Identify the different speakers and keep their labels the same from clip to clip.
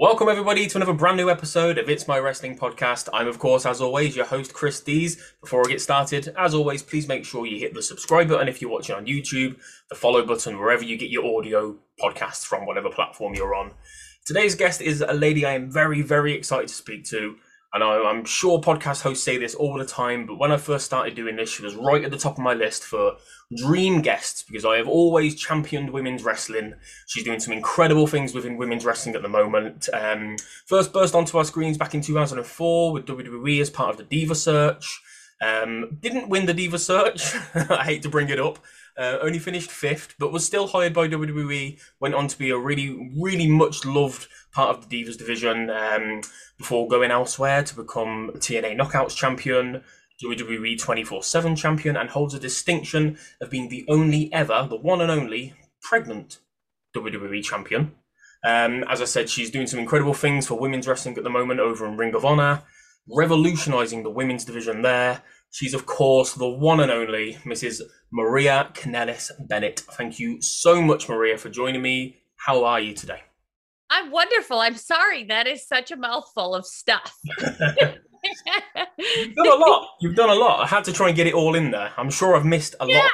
Speaker 1: Welcome, everybody, to another brand new episode of It's My Wrestling Podcast. I'm, of course, as always, your host, Chris Dees. Before I get started, as always, please make sure you hit the subscribe button if you're watching on YouTube, the follow button wherever you get your audio podcasts from, whatever platform you're on. Today's guest is a lady I am very, very excited to speak to. And I, I'm sure podcast hosts say this all the time, but when I first started doing this, she was right at the top of my list for dream guests because I have always championed women's wrestling. She's doing some incredible things within women's wrestling at the moment. Um, first burst onto our screens back in 2004 with WWE as part of the Diva Search. Um, didn't win the Diva Search. I hate to bring it up. Uh, only finished fifth, but was still hired by WWE. Went on to be a really, really much loved part of the Divas division um, before going elsewhere to become TNA Knockouts champion, WWE 24 7 champion, and holds a distinction of being the only ever, the one and only, pregnant WWE champion. Um, as I said, she's doing some incredible things for women's wrestling at the moment over in Ring of Honor, revolutionizing the women's division there. She's, of course, the one and only Mrs. Maria Kanellis Bennett. Thank you so much, Maria, for joining me. How are you today?
Speaker 2: I'm wonderful. I'm sorry. That is such a mouthful of stuff.
Speaker 1: You've done a lot. You've done a lot. I had to try and get it all in there. I'm sure I've missed a
Speaker 2: yeah,
Speaker 1: lot.
Speaker 2: Yeah,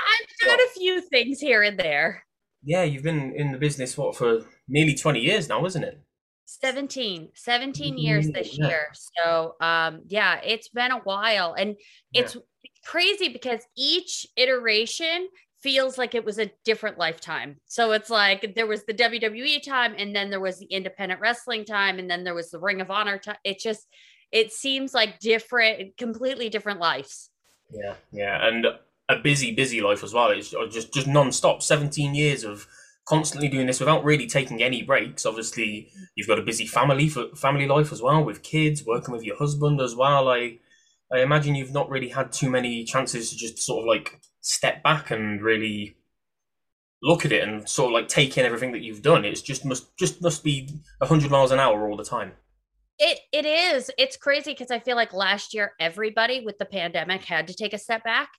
Speaker 2: I've done a few things here and there.
Speaker 1: Yeah, you've been in the business what for nearly 20 years now, isn't it?
Speaker 2: 17 17 years this
Speaker 1: Yeah.
Speaker 2: year so um yeah it's been a while and it's crazy because each iteration feels like it was a different lifetime so it's like there was the wwe time and then there was the independent wrestling time and then there was the ring of honor time it just it seems like different completely different lives
Speaker 1: Yeah, yeah, and a busy, busy life as well. It's just just non-stop. Seventeen years of constantly doing this without really taking any breaks. Obviously, you've got a busy family for family life as well with kids, working with your husband as well. I I imagine you've not really had too many chances to just sort of like step back and really look at it and sort of like take in everything that you've done. It's just must just must be hundred miles an hour all the time.
Speaker 2: It it is. It's crazy because I feel like last year everybody with the pandemic had to take a step back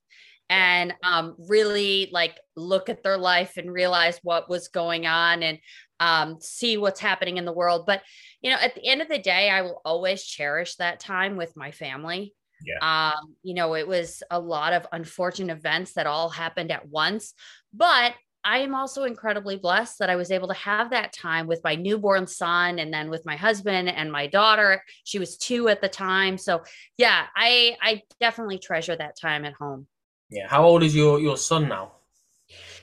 Speaker 2: and um, really like look at their life and realize what was going on and um, see what's happening in the world. But you know, at the end of the day, I will always cherish that time with my family.
Speaker 1: Yeah.
Speaker 2: Um, you know, it was a lot of unfortunate events that all happened at once, but I am also incredibly blessed that I was able to have that time with my newborn son and then with my husband and my daughter. She was two at the time. So yeah, I I definitely treasure that time at home.
Speaker 1: Yeah. How old is your your son now?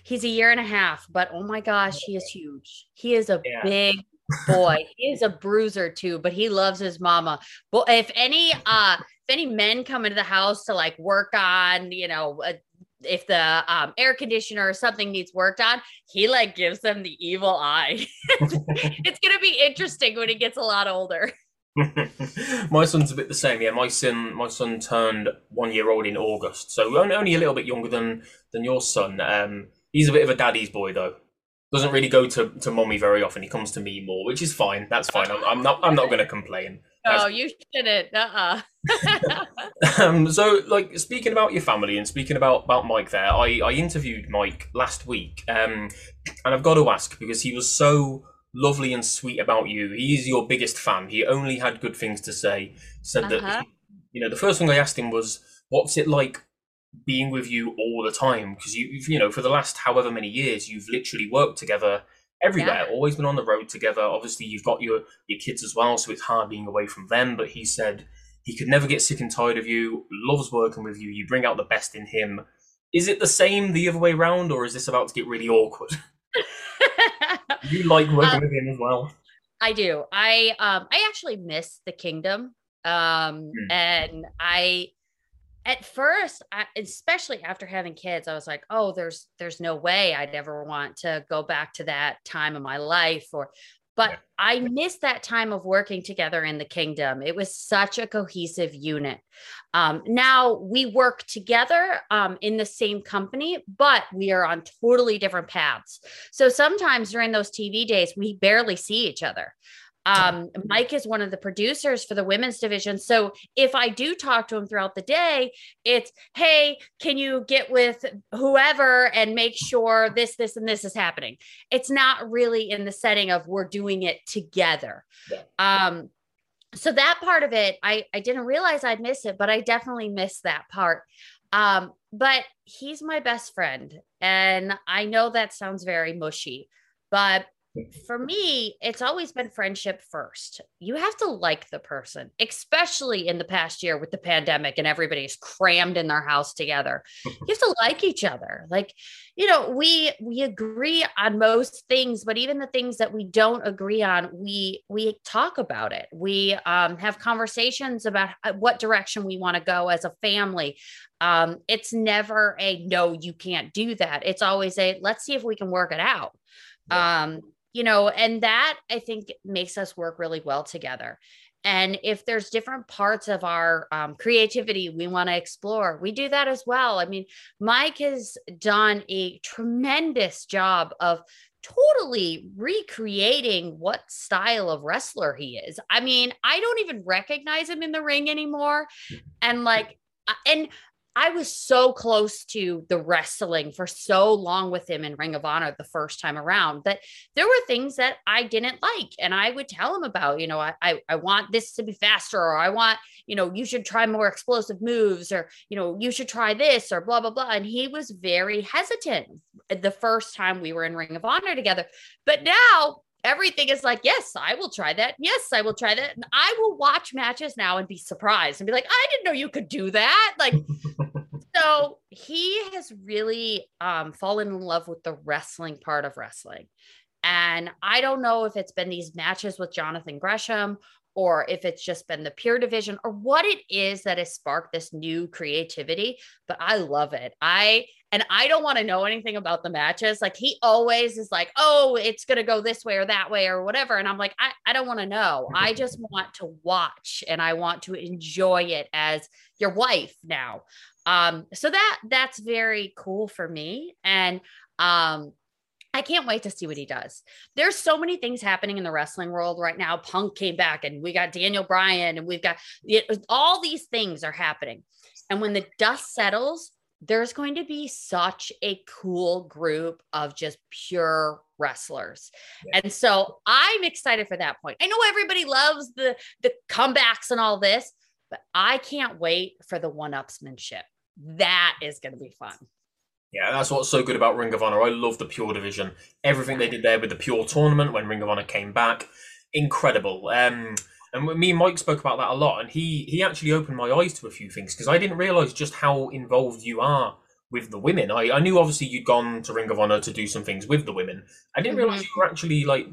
Speaker 2: He's a year and a half, but oh my gosh, he is huge. He is a
Speaker 1: Yeah.
Speaker 2: big boy. he is a bruiser too, but he loves his mama. Well, if any uh if any men come into the house to like work on, you know, uh, if the um, air conditioner or something needs worked on, he like gives them the evil eye. it's gonna be interesting when he gets a lot older.
Speaker 1: My son's a bit the same. Yeah, my son, my son turned one year old in August, so only, only a little bit younger than than your son. Um, he's a bit of a daddy's boy though. doesn't really go to to mommy very often. He comes to me more, which is fine. That's fine. I'm, I'm not I'm not going to complain.
Speaker 2: Oh, you shouldn't. Uh-uh.
Speaker 1: um, so, like speaking about your family and speaking about about Mike, there, I I interviewed Mike last week, um, and I've got to ask because he was so lovely and sweet about you. He is your biggest fan. He only had good things to say. Said uh-huh. that you know the first thing I asked him was, "What's it like being with you all the time?" Because you've, you know for the last however many years you've literally worked together everywhere, yeah. always been on the road together. Obviously, you've got your your kids as well, so it's hard being away from them. But he said he could never get sick and tired of you. Loves working with you. You bring out the best in him. Is it the same the other way around, or is this about to get really awkward? you like working um, with him as well.
Speaker 2: I do. I um I actually miss the kingdom. Um mm. and I at first I, especially after having kids i was like oh there's there's no way i'd ever want to go back to that time of my life or but yeah. I miss that time of working together in the kingdom. It was such a cohesive unit. Um, now we work together um, in the same company, but we are on totally different paths. So sometimes during those TV days, we barely see each other. Um, Mike is one of the producers for the women's division. So if I do talk to him throughout the day, it's, hey, can you get with whoever and make sure this, this, and this is happening? It's not really in the setting of we're doing it together. Yeah. Um, so that part of it, I, I didn't realize I'd miss it, but I definitely missed that part. Um, but he's my best friend. And I know that sounds very mushy, but for me, it's always been friendship first. You have to like the person, especially in the past year with the pandemic and everybody's crammed in their house together. You have to like each other. Like, you know, we we agree on most things, but even the things that we don't agree on, we we talk about it. We um, have conversations about what direction we want to go as a family. Um, it's never a no, you can't do that. It's always a let's see if we can work it out. Um, you know, and that I think makes us work really well together. And if there's different parts of our um, creativity we want to explore, we do that as well. I mean, Mike has done a tremendous job of totally recreating what style of wrestler he is. I mean, I don't even recognize him in the ring anymore. And like, and I was so close to the wrestling for so long with him in Ring of Honor the first time around that there were things that I didn't like. And I would tell him about, you know, I, I, I want this to be faster, or I want, you know, you should try more explosive moves, or, you know, you should try this, or blah, blah, blah. And he was very hesitant the first time we were in Ring of Honor together. But now everything is like, yes, I will try that. Yes, I will try that. And I will watch matches now and be surprised and be like, I didn't know you could do that. Like, so he has really um, fallen in love with the wrestling part of wrestling. And I don't know if it's been these matches with Jonathan Gresham or if it's just been the Pure division or what it is that has sparked this new creativity but i love it. I and i don't want to know anything about the matches. Like he always is like oh it's going to go this way or that way or whatever and i'm like i, I don't want to know. I just want to watch and i want to enjoy it as your wife now. Um so that that's very cool for me and um I can't wait to see what he does. There's so many things happening in the wrestling world right now. Punk came back, and we got Daniel Bryan, and we've got it, all these things are happening. And when the dust settles, there's going to be such a cool group of just pure wrestlers. Yeah. And so I'm excited for that point. I know everybody loves the the comebacks and all this, but I can't wait for the one-upsmanship. That is going to be fun.
Speaker 1: Yeah, that's what's so good about Ring of Honor. I love the Pure division. Everything they did there with the Pure tournament when Ring of Honor came back, incredible. Um, and me and Mike spoke about that a lot, and he he actually opened my eyes to a few things because I didn't realize just how involved you are with the women. I, I knew obviously you'd gone to Ring of Honor to do some things with the women. I didn't realize mm-hmm. you were actually like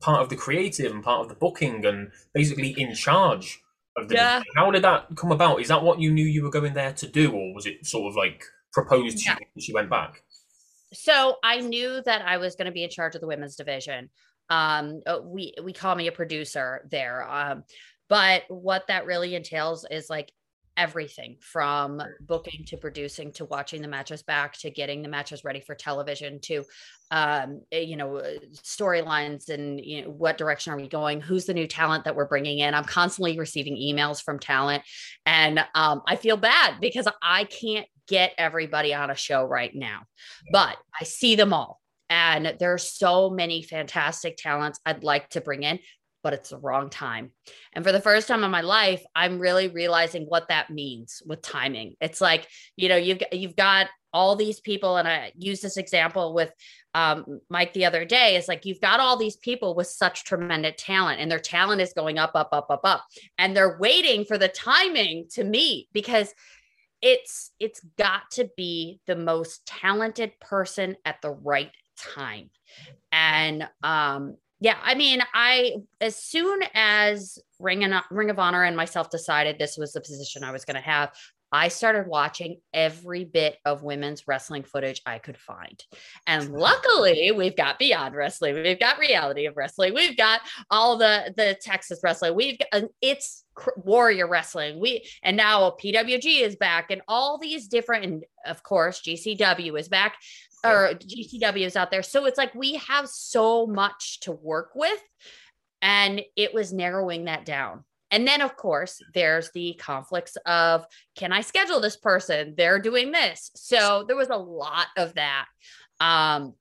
Speaker 1: part of the creative and part of the booking and basically in charge of the. Yeah. How did that come about? Is that what you knew you were going there to do, or was it sort of like proposed yeah. she, went back?
Speaker 2: So I knew that I was going to be in charge of the women's division. Um, uh, we we call me a producer there. Um, but what that really entails is like everything from booking to producing to watching the matches back to getting the matches ready for television to um, eh, you know storylines and you know what direction are we going who's the new talent that we're bringing in i'm constantly receiving emails from talent and um, i feel bad because i can't get everybody on a show right now but i see them all and there's so many fantastic talents I'd like to bring in, but it's the wrong time. And for the first time in my life, I'm really realizing what that means with timing. It's like, you know, you've you've got all these people, and I use this example with um, Mike the other day. Is like you've got all these people with such tremendous talent, and their talent is going up, up, up, up, up, and they're waiting for the timing to meet because it's it's got to be the most talented person at the right time. And um, yeah, I mean, I as soon as Ring and Ring of Honor and myself decided this was the position I was going to have, I started watching every bit of women's wrestling footage I could find. And luckily, we've got Beyond Wrestling, we've got Reality of Wrestling, we've got all the the Texas wrestling, we've got it's Warrior Wrestling. We and now PWG is back, and all these different, and of course GCW is back or GCW is out there. So it's like we have so much to work with. And it was narrowing that down. And then, of course, there's the conflicts of can I schedule this person? They're doing this. So there was a lot of that. Um,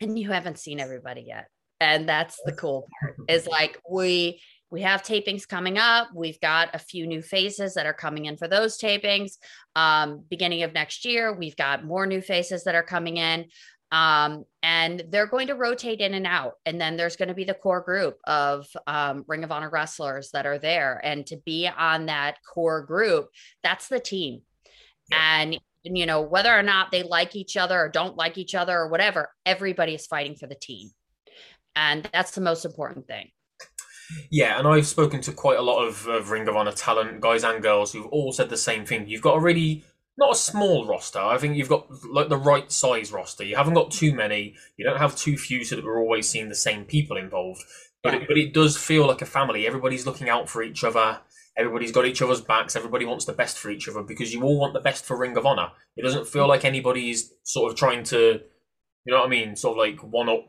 Speaker 2: and you haven't seen everybody yet. And that's the cool part is like we we have tapings coming up. We've got a few new faces that are coming in for those tapings. Um, beginning of next year, we've got more new faces that are coming in. Um, and they're going to rotate in and out. And then there's going to be the core group of um, Ring of Honor wrestlers that are there. And to be on that core group, that's the team. Yeah. And you know, whether or not they like each other or don't like each other or whatever, everybody is fighting for the team. And that's the most important thing.
Speaker 1: Yeah, and I've spoken to quite a lot of, of Ring of Honor talent, guys and girls, who've all said the same thing. You've got a really not a small roster. I think you've got like the right size roster. You haven't got too many. You don't have too few, so that we're always seeing the same people involved. But yeah. it, but it does feel like a family. Everybody's looking out for each other. Everybody's got each other's backs. Everybody wants the best for each other because you all want the best for Ring of Honor. It doesn't feel like anybody's sort of trying to, you know what I mean, sort of like one up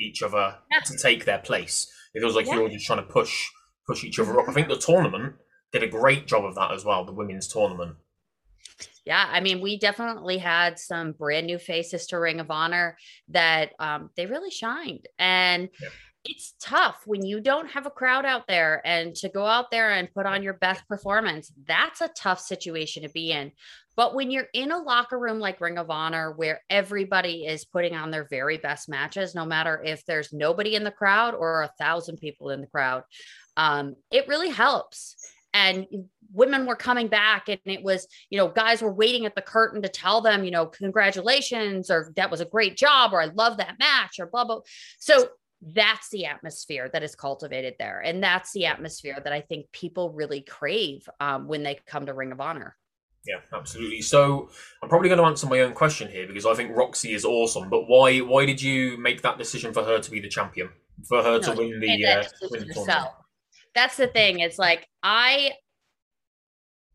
Speaker 1: each other yeah. to take their place. It feels like yeah. you're all just trying to push push each other up. I mm-hmm. think the tournament did a great job of that as well. The women's tournament.
Speaker 2: Yeah, I mean, we definitely had some brand new faces to Ring of Honor that um, they really shined, and yeah. it's tough when you don't have a crowd out there, and to go out there and put on your best performance. That's a tough situation to be in. But when you're in a locker room like Ring of Honor, where everybody is putting on their very best matches, no matter if there's nobody in the crowd or a thousand people in the crowd, um, it really helps. And women were coming back, and it was, you know, guys were waiting at the curtain to tell them, you know, congratulations, or that was a great job, or I love that match, or blah, blah. So that's the atmosphere that is cultivated there. And that's the atmosphere that I think people really crave um, when they come to Ring of Honor.
Speaker 1: Yeah, absolutely. So I'm probably going to answer my own question here because I think Rok-C is awesome. But why why did you make that decision for her to be the champion? For her no, to win the, uh, win the?
Speaker 2: That's the thing. It's like I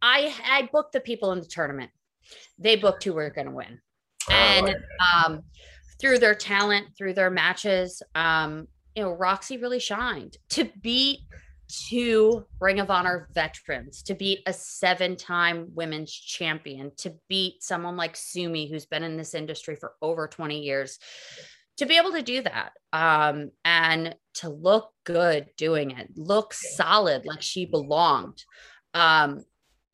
Speaker 2: I I booked the people in the tournament. They booked who were going to win, oh, and um, through their talent, through their matches, um, you know, Rok-C really shined to beat two Ring of Honor veterans, to beat a seven time women's champion, to beat someone like Sumie, who's been in this industry for over 20 years, to be able to do that um, and to look good doing it, look solid like she belonged. Um,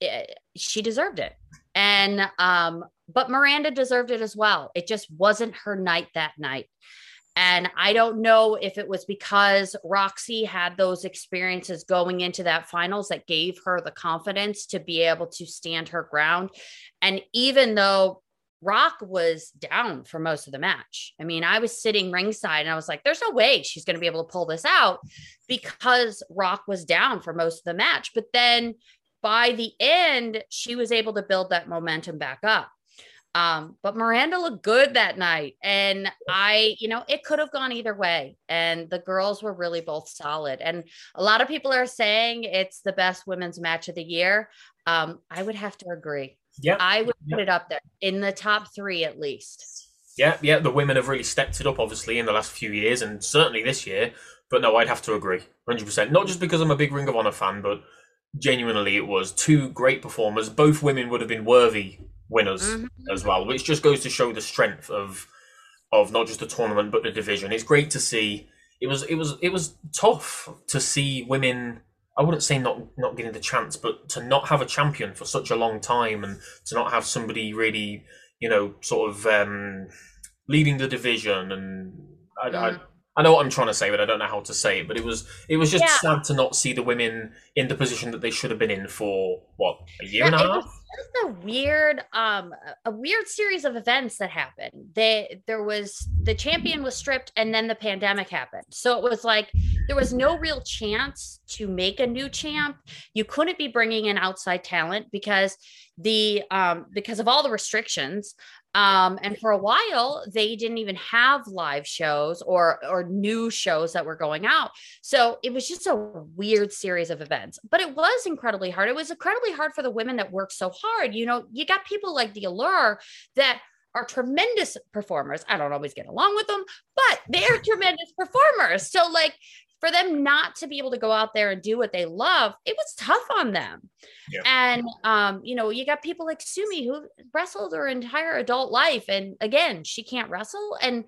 Speaker 2: it, eh, she deserved it. And, um, but Miranda deserved it as well. It just wasn't her night that night. And I don't know if it was because Rok-C had those experiences going into that finals that gave her the confidence to be able to stand her ground. And even though Rock was down for most of the match, I mean, I was sitting ringside and I was like, there's no way she's going to be able to pull this out because Rock was down for most of the match. But then by the end, she was able to build that momentum back up. Um, but Miranda looked good that night. And I, you know, it could have gone either way. And the girls were really both solid. And a lot of people are saying it's the best women's match of the year. Um, I would have to agree.
Speaker 1: Yeah.
Speaker 2: I would put it up there in the top three at least.
Speaker 1: Yeah, yeah. The women have really stepped it up, obviously, in the last few years, and certainly this year. But no, I'd have to agree, hundred percent. Not just because I'm a big Ring of Honor fan, but genuinely, it was two great performers. Both women would have been worthy winners mm-hmm. as well, which just goes to show the strength of of not just the tournament but the division. It's great to see. It was it was it was tough to see women. I wouldn't say not not getting the chance, but to not have a champion for such a long time and to not have somebody really, you know, sort of um, leading the division. And I, mm. I I know what I'm trying to say, but I don't know how to say it. But it was it was just yeah. sad to not see the women in the position that they should have been in for what a year yeah, and a half.
Speaker 2: It was a weird, um, a weird series of events that happened. They there was the champion was stripped, and then the pandemic happened. So it was like there was no real chance to make a new champ. You couldn't be bringing in outside talent because the um because of all the restrictions um, and for a while, they didn't even have live shows or or new shows that were going out. So it was just a weird series of events. But it was incredibly hard. It was incredibly hard for the women that worked so hard. You know, you got people like the Allure that are tremendous performers. I don't always get along with them, but they're tremendous performers. So like for them not to be able to go out there and do what they love, it was tough on them. Yeah. And um, you know, you got people like Sumie who wrestled her entire adult life, and again, she can't wrestle, and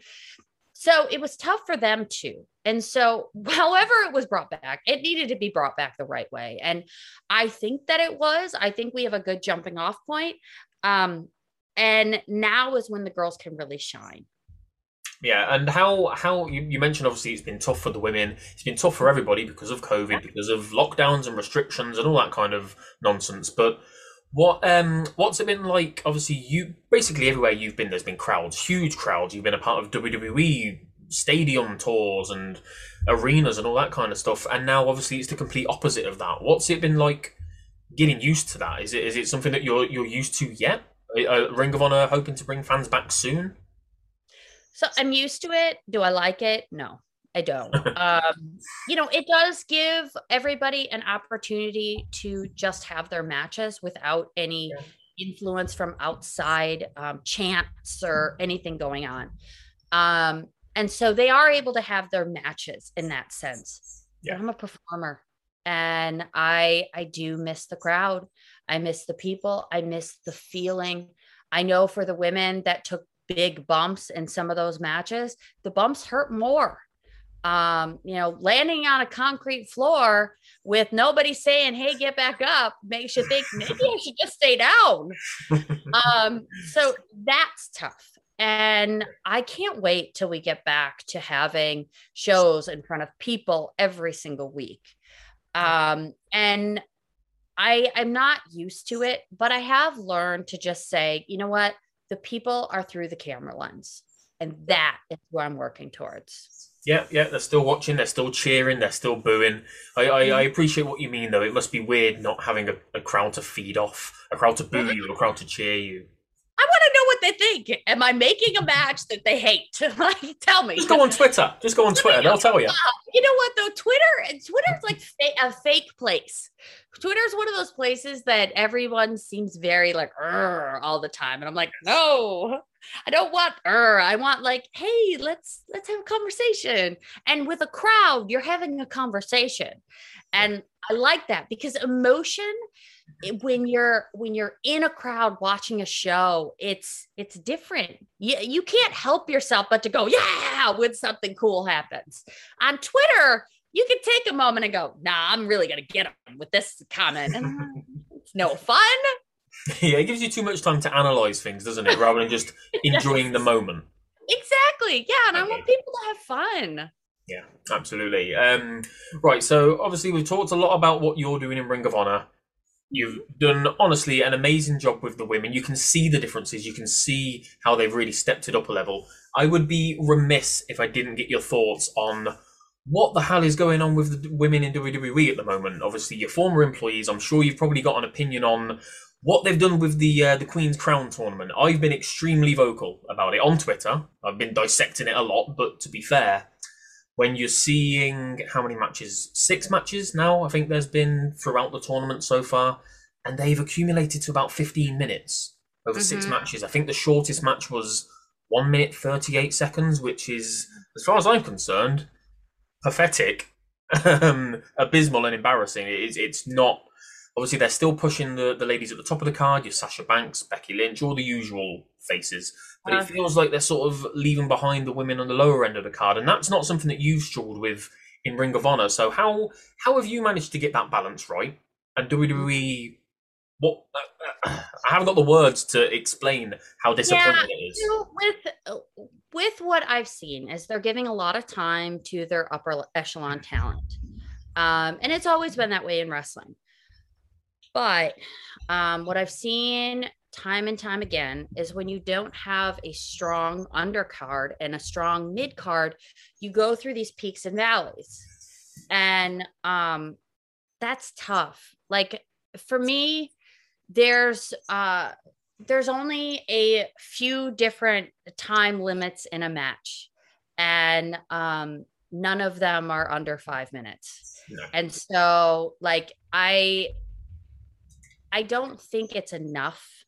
Speaker 2: so it was tough for them too. And so, however, it was brought back, it needed to be brought back the right way. And I think that it was. I think we have a good jumping off point. Um, and now is when the girls can really shine.
Speaker 1: Yeah, and how how you, you mentioned obviously it's been tough for the women. It's been tough for everybody because of COVID, because of lockdowns and restrictions and all that kind of nonsense. But what um what's it been like? Obviously, you basically everywhere you've been, there's been crowds, huge crowds. You've been a part of WWE stadium tours and arenas and all that kind of stuff. And now, obviously, it's the complete opposite of that. What's it been like getting used to that? Is it is it something that you're you're used to yet? Uh, Ring of Honor hoping to bring fans back soon?
Speaker 2: So I'm used to it. Do I like it? No, I don't. um, you know, it does give everybody an opportunity to just have their matches without any yeah. influence from outside um, chants or anything going on. Um, and so they are able to have their matches in that sense. Yeah. But I'm a performer and I I do miss the crowd. I miss the people. I miss the feeling. I know for the women that took big bumps in some of those matches, the bumps hurt more. Um, you know, landing on a concrete floor with nobody saying, "Hey, get back up," makes you think maybe I should just stay down. um, so that's tough. And I can't wait till we get back to having shows in front of people every single week. Um, and I I'm not used to it, but I have learned to just say, you know what? The people are through the camera lens. And that is what I'm working towards.
Speaker 1: Yeah, yeah, they're still watching, they're still cheering, they're still booing. I, I, mm-hmm. I appreciate what you mean, though. It must be weird not having a, a crowd to feed off, a crowd to boo mm-hmm. you, a crowd to cheer you.
Speaker 2: I want to know what they think. Am I making a match that they hate? like, tell me.
Speaker 1: Just go on Twitter. Just go on Twitter. They'll tell you.
Speaker 2: You know what though? Twitter, Twitter's like a fake place. Twitter's one of those places that everyone seems very like all the time, and I'm like, no, I don't want er. I want like, hey, let's let's have a conversation. And with a crowd, you're having a conversation, and I like that because emotion when you're when you're in a crowd watching a show it's it's different. You, you can't help yourself but to go yeah when something cool happens. On twitter you can take a moment and go nah i'm really gonna get them with this comment. And it's no fun.
Speaker 1: Yeah it gives you too much time to analyze things doesn't it? Rather than just enjoying the moment.
Speaker 2: Exactly. Yeah and okay. i want people to have fun.
Speaker 1: Yeah absolutely. Um, right so obviously we've talked a lot about what you're doing in ring of honor You've done honestly an amazing job with the women. You can see the differences. You can see how they've really stepped it up a level. I would be remiss if I didn't get your thoughts on what the hell is going on with the women in WWE at the moment. Obviously, your former employees. I'm sure you've probably got an opinion on what they've done with the uh, the Queen's Crown tournament, I've been extremely vocal about it on Twitter. I've been dissecting it a lot, but to be fair, when you're seeing how many matches, six matches now, I think there's been throughout the tournament so far, and they've accumulated to about 15 minutes over mm-hmm. six matches. I think the shortest match was one minute 38 seconds, which is, as far as I'm concerned, pathetic, um, abysmal, and embarrassing. It's, it's not Obviously, they're still pushing the, the ladies at the top of the card. Your Sasha Banks, Becky Lynch, all the usual faces. But uh, it feels like they're sort of leaving behind the women on the lower end of the card, and that's not something that you've struggled with in Ring of Honor. So how how have you managed to get that balance right? And WWE, what uh, I haven't got the words to explain how disappointing yeah, it is.
Speaker 2: You know, with with what I've seen, is they're giving a lot of time to their upper echelon talent, um, and it's always been that way in wrestling. But um, what I've seen time and time again is when you don't have a strong undercard and a strong mid card, you go through these peaks and valleys. And um, that's tough. Like for me, there's uh there's only a few different time limits in a match and um none of them are under five minutes no. and so like i I don't think it's enough.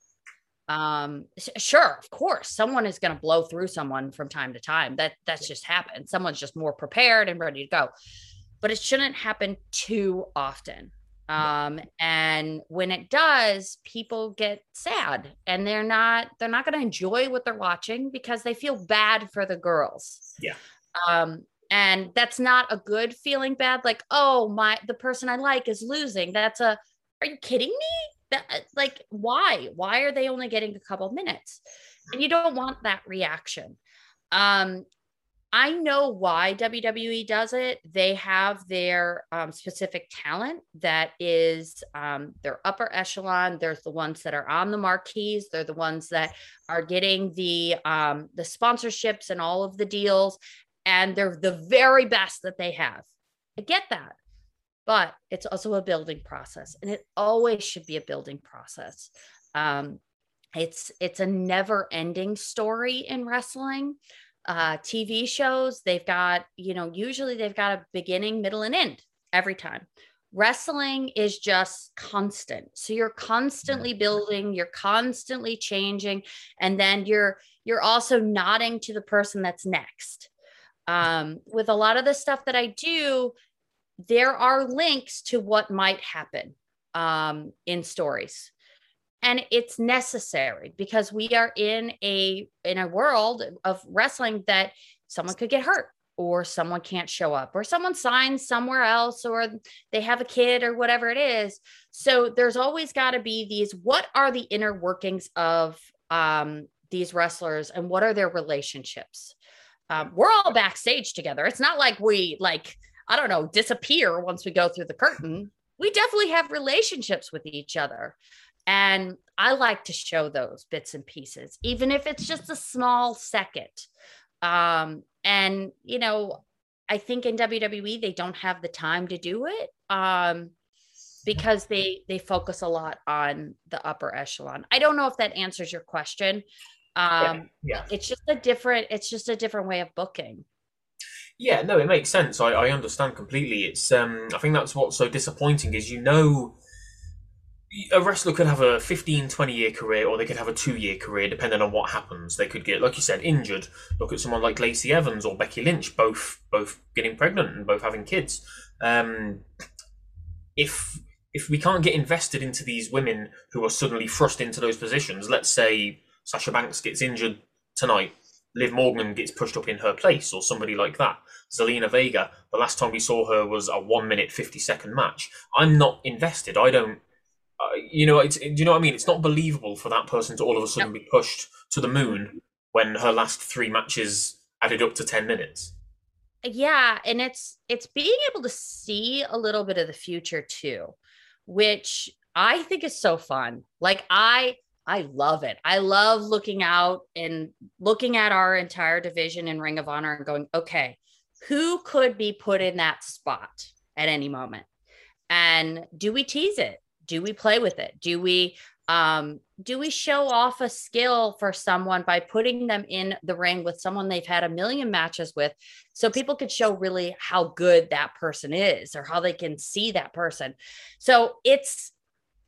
Speaker 2: Um, sure, of course, someone is going to blow through someone from time to time. That that's just happened. Someone's just more prepared and ready to go, but it shouldn't happen too often. Um, and when it does, people get sad and they're not they're not going to enjoy what they're watching because they feel bad for the girls.
Speaker 1: Yeah.
Speaker 2: Um, and that's not a good feeling bad like oh my the person i like is losing that's a are you kidding me? That, uh, like, why? Why are they only getting a couple minutes? And you don't want that reaction. Um, I know why WWE does it. They have their um, specific talent that is um, their upper echelon. There's the ones that are on the marquees. They're the ones that are getting the um, the sponsorships and all of the deals, and they're the very best that they have. I get that but it's also a building process and it always should be a building process. Um, it's it's a never ending story in wrestling. Uh, tv shows they've got you know usually they've got a beginning middle and end every time. Wrestling is just constant. So you're constantly building you're constantly changing and then you're you're also nodding to the person that's next. Um, with a lot of the stuff that i do there are links to what might happen um, in stories. And it's necessary because we are in a in a world of wrestling that someone could get hurt or someone can't show up or someone signs somewhere else or they have a kid or whatever it is. So there's always got to be these what are the inner workings of um, these wrestlers and what are their relationships? Um, we're all backstage together. It's not like we like I don't know, disappear once we go through the curtain. We definitely have relationships with each other. And I like to show those bits and pieces, even if it's just a small second. Um, and, you know, I think in WWE, they don't have the time to do it. Um, because they they focus a lot on the upper echelon. I don't know if that answers your question. Um, yeah, yeah. it's just a different it's just a different way of booking.
Speaker 1: Yeah, no, it makes sense. I, I understand completely. It's um, I think that's what's so disappointing is you know a wrestler could have a 15 20 year career or they could have a two year career depending on what happens they could get like you said injured look at someone like lacey evans or becky lynch both both getting pregnant and both having kids um, if if we can't get invested into these women who are suddenly thrust into those positions let's say sasha banks gets injured tonight liv morgan gets pushed up in her place or somebody like that Zelina Vega, the last time we saw her was a one minute, 50 second match. I'm not invested. I don't, uh, you know, it's, do you know what I mean? It's not believable for that person to all of a sudden be pushed to the moon when her last three matches added up to 10 minutes.
Speaker 2: Yeah. And it's, it's being able to see a little bit of the future too, which I think is so fun. Like, I, I love it. I love looking out and looking at our entire division in Ring of Honor and going, okay, who could be put in that spot at any moment? And do we tease it? Do we play with it? Do we Um, do we show off a skill for someone by putting them in the ring with someone they've had a million matches with so people could show really how good that person is or how they can see that person so it's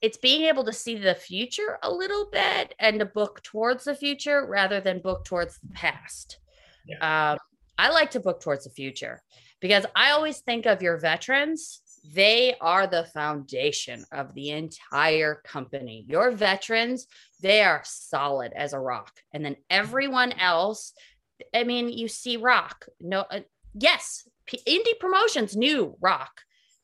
Speaker 2: it's being able to see the future a little bit and to book towards the future rather than book towards the past yeah. um, i like to book towards the future because i always think of your veterans they are the foundation of the entire company. Your veterans, they are solid as a rock. And then everyone else, I mean, you see rock. No, uh, yes, P- indie promotions knew rock,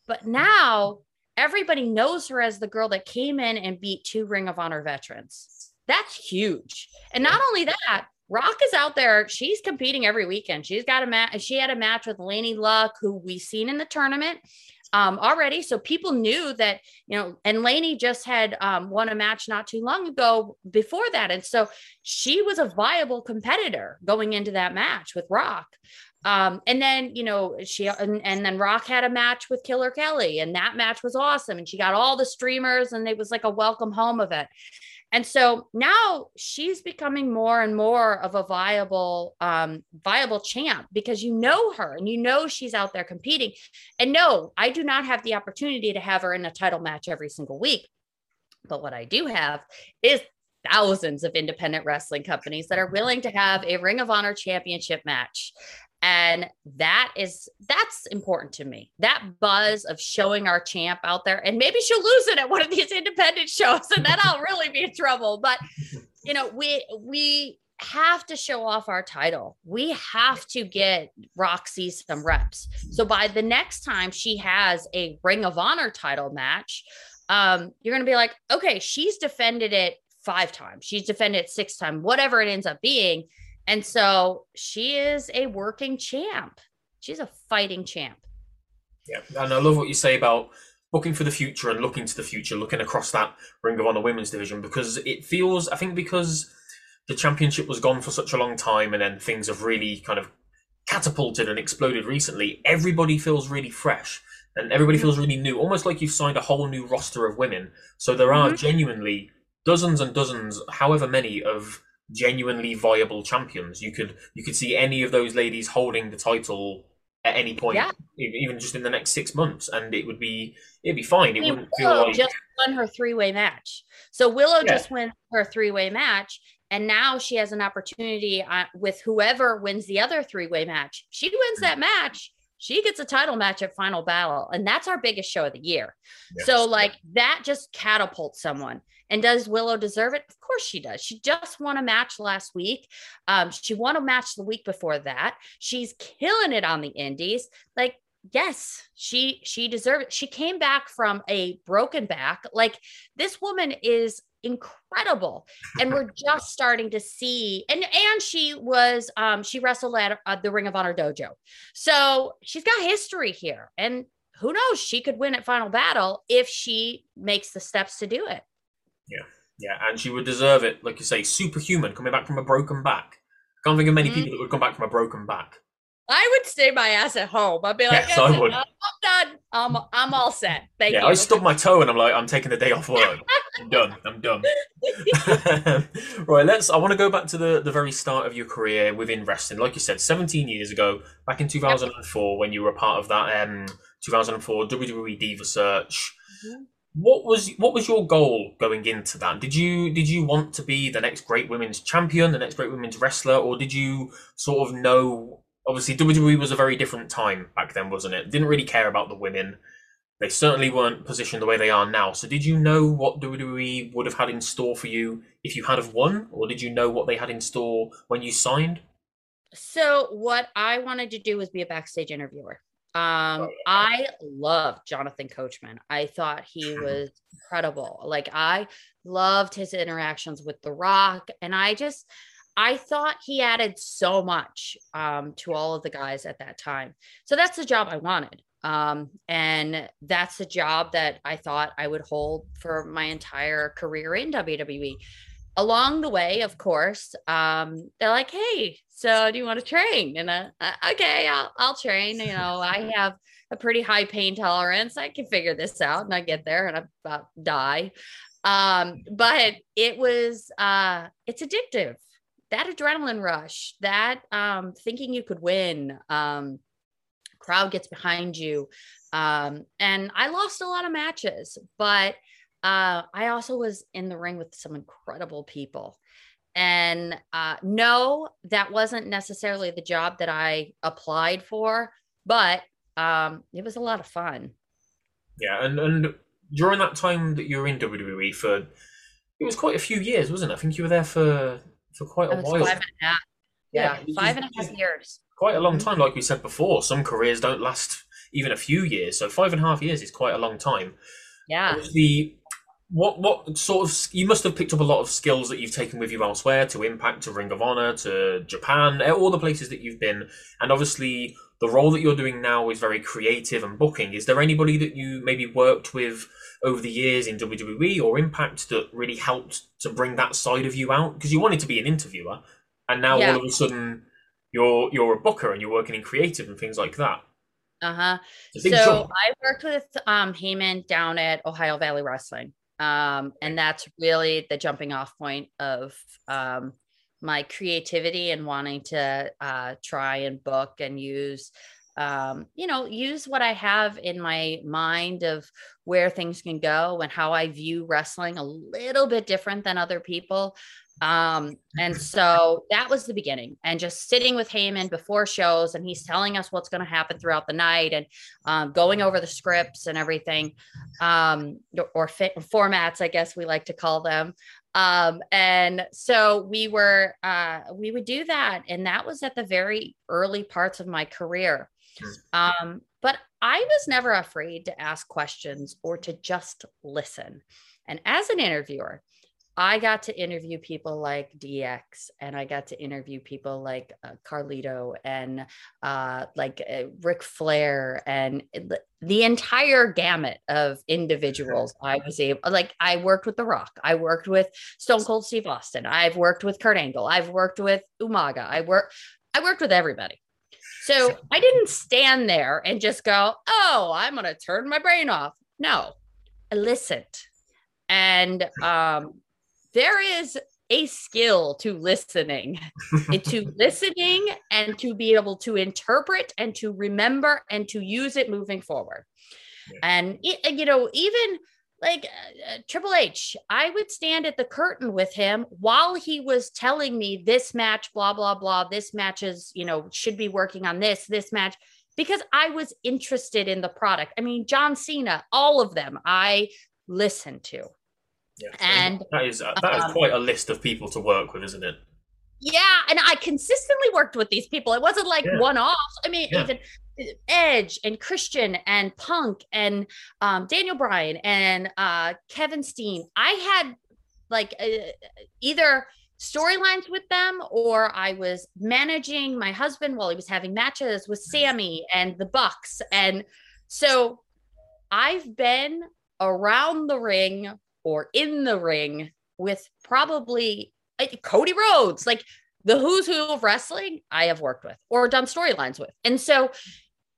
Speaker 2: but now everybody knows her as the girl that came in and beat two Ring of Honor veterans. That's huge. And not only that, Rock is out there. She's competing every weekend. She's got a match. She had a match with Laynie Luck, who we seen in the tournament um, already. So people knew that, you know, and Laynie just had um, won a match not too long ago before that. And so she was a viable competitor going into that match with Rock. Um, and then, you know, she and, and, then Rock had a match with Killer Kelly, and that match was awesome. And she got all the streamers, and it was like a welcome home event. And so now she's becoming more and more of a viable, um, viable champ because you know her and you know she's out there competing. And no, I do not have the opportunity to have her in a title match every single week. But what I do have is thousands of independent wrestling companies that are willing to have a Ring of Honor championship match and that is that's important to me. That buzz of showing our champ out there and maybe she'll lose it at one of these independent shows and then i'll really be in trouble. But you know we we have to show off our title. We have to get Rok-C some reps. So by the next time she has a ring of honor title match um you're gonna be like okay she's defended it five times. She's defended it six times whatever it ends up being and so she is a working champ. She's a fighting champ.
Speaker 1: Yeah. And I love what you say about booking for the future and looking to the future, looking across that Ring of Honor women's division, because it feels, I think, because the championship was gone for such a long time and then things have really kind of catapulted and exploded recently, everybody feels really fresh and everybody feels really new, almost like you've signed a whole new roster of women. So there are mm-hmm. genuinely dozens and dozens, however many, of genuinely viable champions. You could you could see any of those ladies holding the title at any point, yeah. even just in the next six months, and it would be it'd be fine. It I mean, wouldn't
Speaker 2: Willow
Speaker 1: feel like
Speaker 2: just won her three way match. So Willow yeah. just won her three way match, and now she has an opportunity uh, with whoever wins the other three way match. She wins that match. She gets a title match at Final Battle, and that's our biggest show of the year. Yes. So, like, that just catapults someone. And does Willow deserve it? Of course she does. She just won a match last week. Um, she won a match the week before that. She's killing it on the indies. Like, yes, she she deserved it. She came back from a broken back. Like this woman is incredible and we're just starting to see and and she was um she wrestled at uh, the ring of honor dojo so she's got history here and who knows she could win at final battle if she makes the steps to do it
Speaker 1: yeah, yeah, and she would deserve it. Like you say, superhuman coming back from a broken back. I can't think of many mm-hmm. people that would come back from a broken back.
Speaker 2: I would stay my ass at home. I'd be like, yes, I would. I'm done. I'm, I'm all set. Thank
Speaker 1: yeah,
Speaker 2: you.
Speaker 1: I stubbed my toe and I'm like, I'm taking the day off work. I'm done. I'm done. right, let's. I want to go back to the, the very start of your career within wrestling. Like you said, 17 years ago, back in 2004, yep. when you were a part of that um, 2004 WWE Diva Search. Mm-hmm what was what was your goal going into that? Did you did you want to be the next great women's champion, the next great women's wrestler, or did you sort of know? Obviously, WWE was a very different time back then, wasn't it? Didn't really care about the women. They certainly weren't positioned the way they are now. So, did you know what WWE would have had in store for you if you had have won, or did you know what they had in store when you signed?
Speaker 2: So, what I wanted to do was be a backstage interviewer. Um, oh, I loved Jonathan Coachman. I thought he was incredible. Like I loved his interactions with The Rock, and I just I thought he added so much um, to all of the guys at that time. So that's the job I wanted. Um, and that's the job that I thought I would hold for my entire career in WWE along the way, of course, um, they're like, "Hey, so do you want to train?" And uh, uh, okay, I'll I'll train. You know, I have a pretty high pain tolerance. I can figure this out, and I get there and I about die. Um, but it was uh it's addictive. That adrenaline rush, that um thinking you could win, um crowd gets behind you. Um, and I lost a lot of matches, but uh I also was in the ring with some incredible people. And uh, no, that wasn't necessarily the job that I applied for, but um, it was a lot of fun.
Speaker 1: Yeah, and and during that time that you were in WWE for, it was quite a few years, wasn't it? I think you were there for for quite a while.
Speaker 2: Five and a half. Yeah, yeah five and a half years.
Speaker 1: Quite a long mm-hmm. time, like we said before. Some careers don't last even a few years, so five and a half years is quite a long time.
Speaker 2: Yeah.
Speaker 1: The what what sort of you must have picked up a lot of skills that you've taken with you elsewhere to Impact, to Ring of Honor, to Japan, all the places that you've been, and obviously the role that you're doing now is very creative and booking. Is there anybody that you maybe worked with over the years in WWE or Impact that really helped to bring that side of you out? Because you wanted to be an interviewer, and now yeah. all of a sudden you're you're a booker and you're working in creative and things like that.
Speaker 2: Uh huh. So jump. I worked with um Heyman down at Ohio Valley Wrestling, um, and that's really the jumping off point of um my creativity and wanting to uh, try and book and use um, you know use what i have in my mind of where things can go and how i view wrestling a little bit different than other people um, and so that was the beginning and just sitting with Heyman before shows and he's telling us what's going to happen throughout the night and um, going over the scripts and everything um, or fit formats i guess we like to call them um, and so we were, uh, we would do that. And that was at the very early parts of my career. Um, but I was never afraid to ask questions or to just listen. And as an interviewer, I got to interview people like DX and I got to interview people like uh, Carlito and uh, like uh, Ric Flair and the entire gamut of individuals. I was able, like, I worked with The Rock, I worked with Stone Cold Steve Austin, I've worked with Kurt Angle, I've worked with Umaga, I work, I worked with everybody. So I didn't stand there and just go, oh, I'm going to turn my brain off. No, I listened. And um, there is a skill to listening, to listening and to be able to interpret and to remember and to use it moving forward. Yeah. And, you know, even like uh, uh, Triple H, I would stand at the curtain with him while he was telling me this match, blah, blah, blah, this match is, you know, should be working on this, this match, because I was interested in the product. I mean, John Cena, all of them, I listened to.
Speaker 1: Yeah, and that is uh, that is um, quite a list of people to work with, isn't it?
Speaker 2: Yeah, and I consistently worked with these people. It wasn't like yeah. one off. I mean, yeah. even Edge and Christian and Punk and um, Daniel Bryan and uh, Kevin Steen. I had like uh, either storylines with them or I was managing my husband while he was having matches with Sammy and the Bucks. And so I've been around the ring or in the ring with probably Cody Rhodes, like the who's who of wrestling I have worked with or done storylines with. And so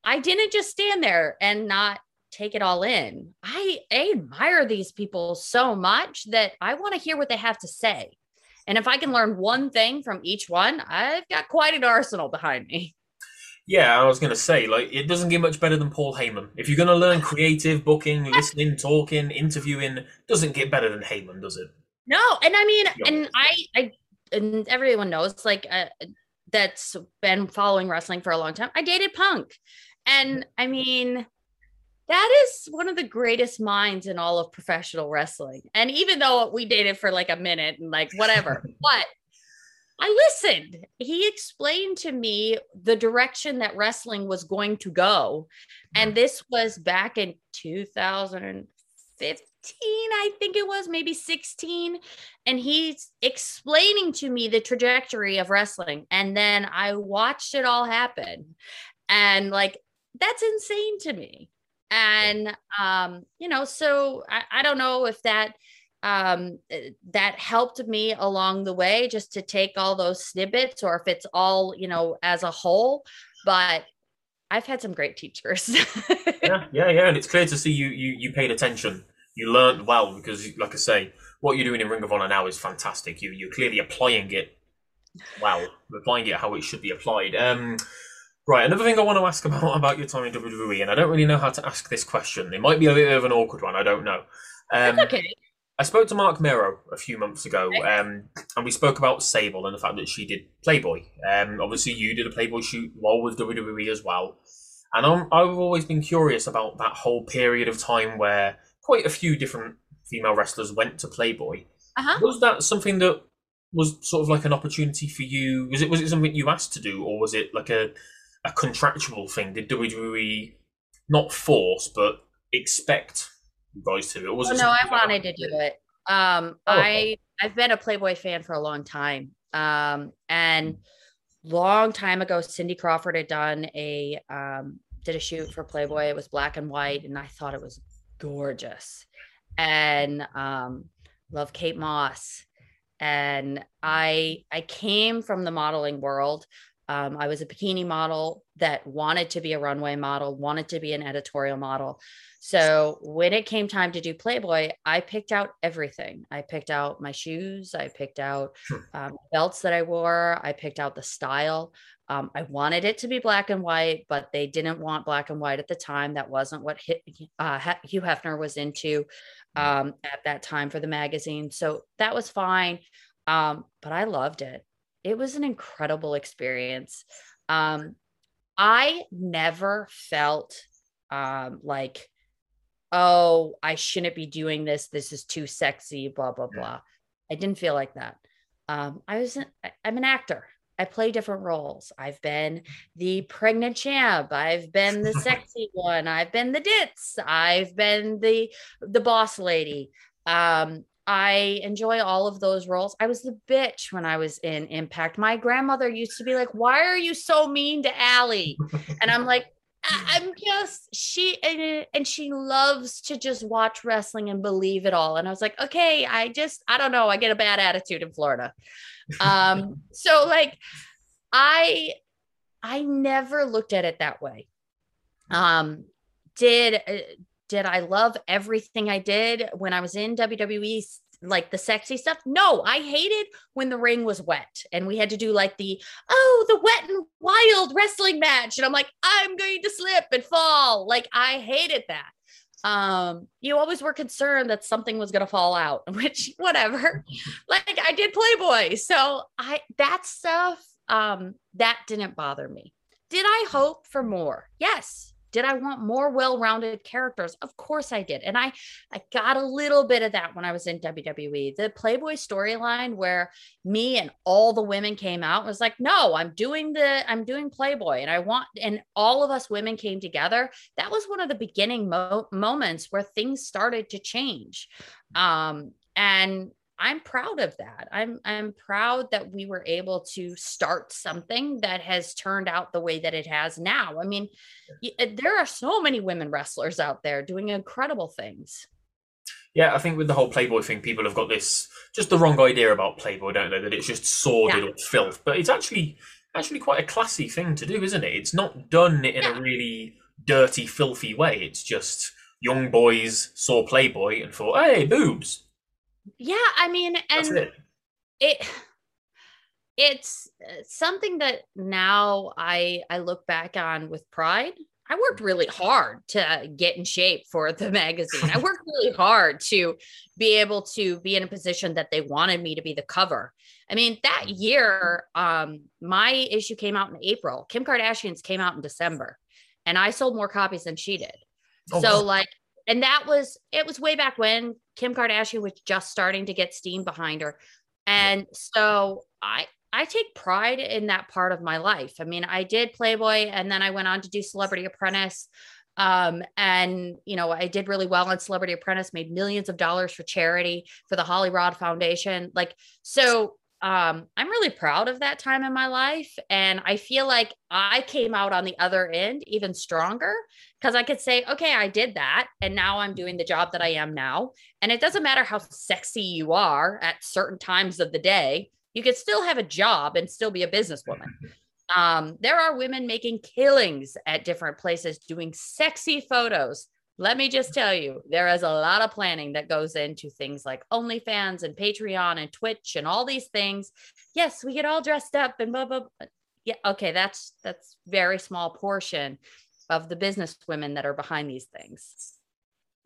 Speaker 2: I didn't just stand there and not take it all in. I, I admire these people so much that I want to hear what they have to say. And if I can learn one thing from each one, I've got quite an arsenal behind me.
Speaker 1: Yeah, I was going to say, like, it doesn't get much better than Paul Heyman. If you're going to learn creative, booking, listening, talking, interviewing, doesn't get better than Heyman, does it?
Speaker 2: No, and I mean, and I, I, and everyone knows, like, uh, that's been following wrestling for a long time. I dated Punk, and I mean, that is one of the greatest minds in all of professional wrestling. And even though we dated for like a minute and like whatever, but I listened. He explained to me the direction that wrestling was going to go. And this was back in 2015, I think it was, maybe 16. And he's explaining to me the trajectory of wrestling. And then I watched it all happen. And like, that's insane to me. And, um, you know, so I, I don't know if that um, eh, that helped me along the way just to take all those snippets or if it's all, you know, as a whole. But I've had some great teachers.
Speaker 1: yeah, yeah, yeah. And it's clear to see you you you paid attention. you learned well because, like I say, what you're doing in Ring of Honor now is fantastic. You you're clearly applying it well, applying it how it should be applied. Um, right, another thing I want to ask about about your time in WWE, and I don't really know how to ask this question. It might be a bit of an awkward one. I don't know. Um,
Speaker 2: okay.
Speaker 1: I spoke to Marc Mero a few months ago, um, and we spoke about Sable and the fact that she did Playboy. Um, obviously, you did a Playboy shoot while with WWE as well. And I'm, I've always been curious about that whole period of time where quite a few different female wrestlers went to Playboy.
Speaker 2: Uh-huh.
Speaker 1: Was that something that was sort of like an opportunity for you? Was it was it something you asked to do, or was it like a a contractual thing? Did WWE not force but expect you guys to? Or was
Speaker 2: Oh,
Speaker 1: it
Speaker 2: no, I wanted to do it. Um,
Speaker 1: Oh.
Speaker 2: I I've been a Playboy fan for a long time. Um, and long time ago, Cindy Crawford had done a um did a shoot for Playboy. It was black and white, and I thought it was gorgeous. And um, love Kate Moss. And I I came from the modeling world. Um, I was a bikini model that wanted to be a runway model, wanted to be an editorial model. So when it came time to do Playboy, I picked out everything. I picked out my shoes. I picked out um, belts that I wore. I picked out the style. Um, I wanted it to be black and white, but they didn't want black and white at the time. That wasn't what hit, uh, Hugh Hefner was into um, at that time for the magazine. So that was fine. Um, but I loved it. It was an incredible experience. Um, I never felt um, like, oh, I shouldn't be doing this. This is too sexy, blah, blah, blah. I didn't feel like that. Um, I was, an, I'm an actor. I play different roles. I've been the pregnant champ. I've been the sexy one. I've been the ditz. I've been the the boss lady. Um, I enjoy all of those roles. I was the bitch when I was in Impact. My grandmother used to be like, "Why are you so mean to Allie?" And I'm like, "I'm just she and, and she loves to just watch wrestling and believe it all." And I was like, "Okay, I just I don't know. I get a bad attitude in Florida." Um, so like, I I never looked at it that way. Um, did uh, did I love everything I did when I was in WWE, like the sexy stuff? No, I hated when the ring was wet and we had to do like the oh the wet and wild wrestling match, and I'm like I'm going to slip and fall. Like I hated that. Um, you always were concerned that something was going to fall out, which whatever. like I did Playboy, so I that stuff um that didn't bother me. Did I hope for more? Yes. Did I want more well-rounded characters? Of course I did. And I I got a little bit of that when I was in WWE. The Playboy storyline where me and all the women came out was like, "No, I'm doing the I'm doing Playboy and I want and all of us women came together. That was one of the beginning mo- moments where things started to change. Um and I'm proud of that. I'm I'm proud that we were able to start something that has turned out the way that it has now. I mean, uh, there are so many women wrestlers out there doing incredible things.
Speaker 1: Yeah, I think with the whole Playboy thing, people have got this just the wrong idea about Playboy, don't they? That it's just sordid
Speaker 2: Yeah.
Speaker 1: or filth, but it's actually actually quite a classy thing to do, isn't it? It's not done in
Speaker 2: Yeah.
Speaker 1: a really dirty, filthy way. It's just young boys saw Playboy and thought, "Hey, boobs."
Speaker 2: Yeah, I mean, and
Speaker 1: it.
Speaker 2: it it's uh, something that now I I look back on with pride. I worked really hard to get in shape for the magazine. I worked really hard to be able to be in a position that they wanted me to be the cover. I mean, that year, um, my issue came out in April. Kim Kardashian's came out in December, and I sold more copies than she did.
Speaker 1: Oh,
Speaker 2: so
Speaker 1: wow.
Speaker 2: like, and that was it was way back when Kim Kardashian was just starting to get steam behind her. And so I I take pride in that part of my life. I mean, I did Playboy and then I went on to do Celebrity Apprentice. Um, and you know, I did really well on Celebrity Apprentice, made millions of dollars for charity for the HollyRod Foundation. Like, so um, I'm really proud of that time in my life. And I feel like I came out on the other end even stronger because I could say, okay, I did that. And now I'm doing the job that I am now. And it doesn't matter how sexy you are at certain times of the day, you could still have a job and still be a businesswoman. Um, there are women making killings at different places doing sexy photos. Let me just tell you, there is a lot of planning that goes into things like OnlyFans and Patreon and Twitch and all these things. Yes, we get all dressed up and blah blah. blah. Yeah, okay, that's that's very small portion of the business women that are behind these things.